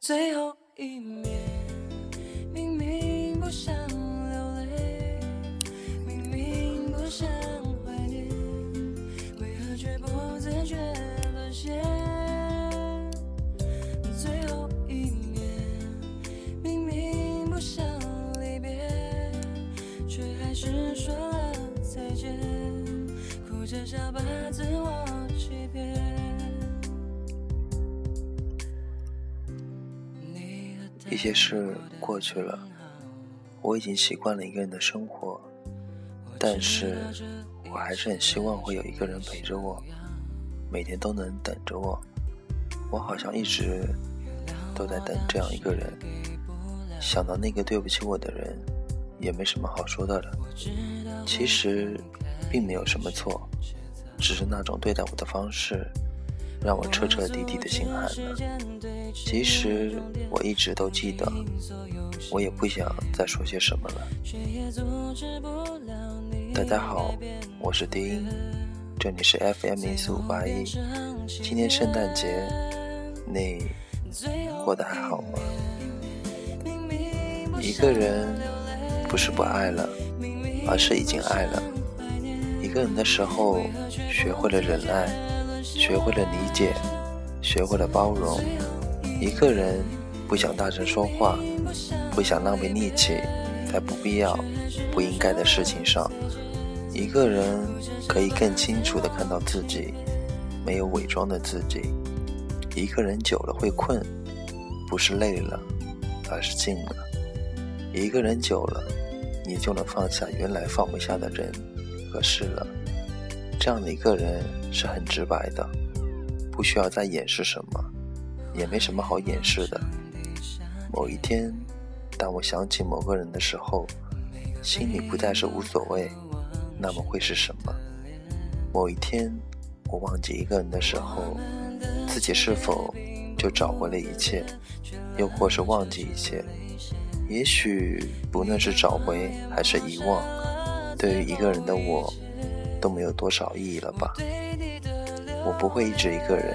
最后一面，明明不想流泪，明明不想怀念，为何却不自觉沦陷？最后一面，明明不想离别，却还是说了再见，哭着笑把自我欺骗。一些事过去了，我已经习惯了一个人的生活，但是我还是很希望会有一个人陪着我，每天都能等着我。我好像一直都在等这样一个人。想到那个对不起我的人，也没什么好说的了。其实并没有什么错，只是那种对待我的方式。让我彻彻底底的心寒了。其实我一直都记得，我也不想再说些什么了。大家好，我是丁，这里是 FM 一四五八一。今天圣诞节，你过得还好吗？一个人不是不爱了，而是已经爱了。一个人的时候，学会了忍耐。学会了理解，学会了包容。一个人不想大声说话，不想浪费力气在不必要、不应该的事情上。一个人可以更清楚地看到自己，没有伪装的自己。一个人久了会困，不是累了，而是静了。一个人久了，你就能放下原来放不下的人和事了。这样的一个人是很直白的，不需要再掩饰什么，也没什么好掩饰的。某一天，当我想起某个人的时候，心里不再是无所谓，那么会是什么？某一天，我忘记一个人的时候，自己是否就找回了一切，又或是忘记一切？也许不论是找回还是遗忘，对于一个人的我。都没有多少意义了吧？我不会一直一个人，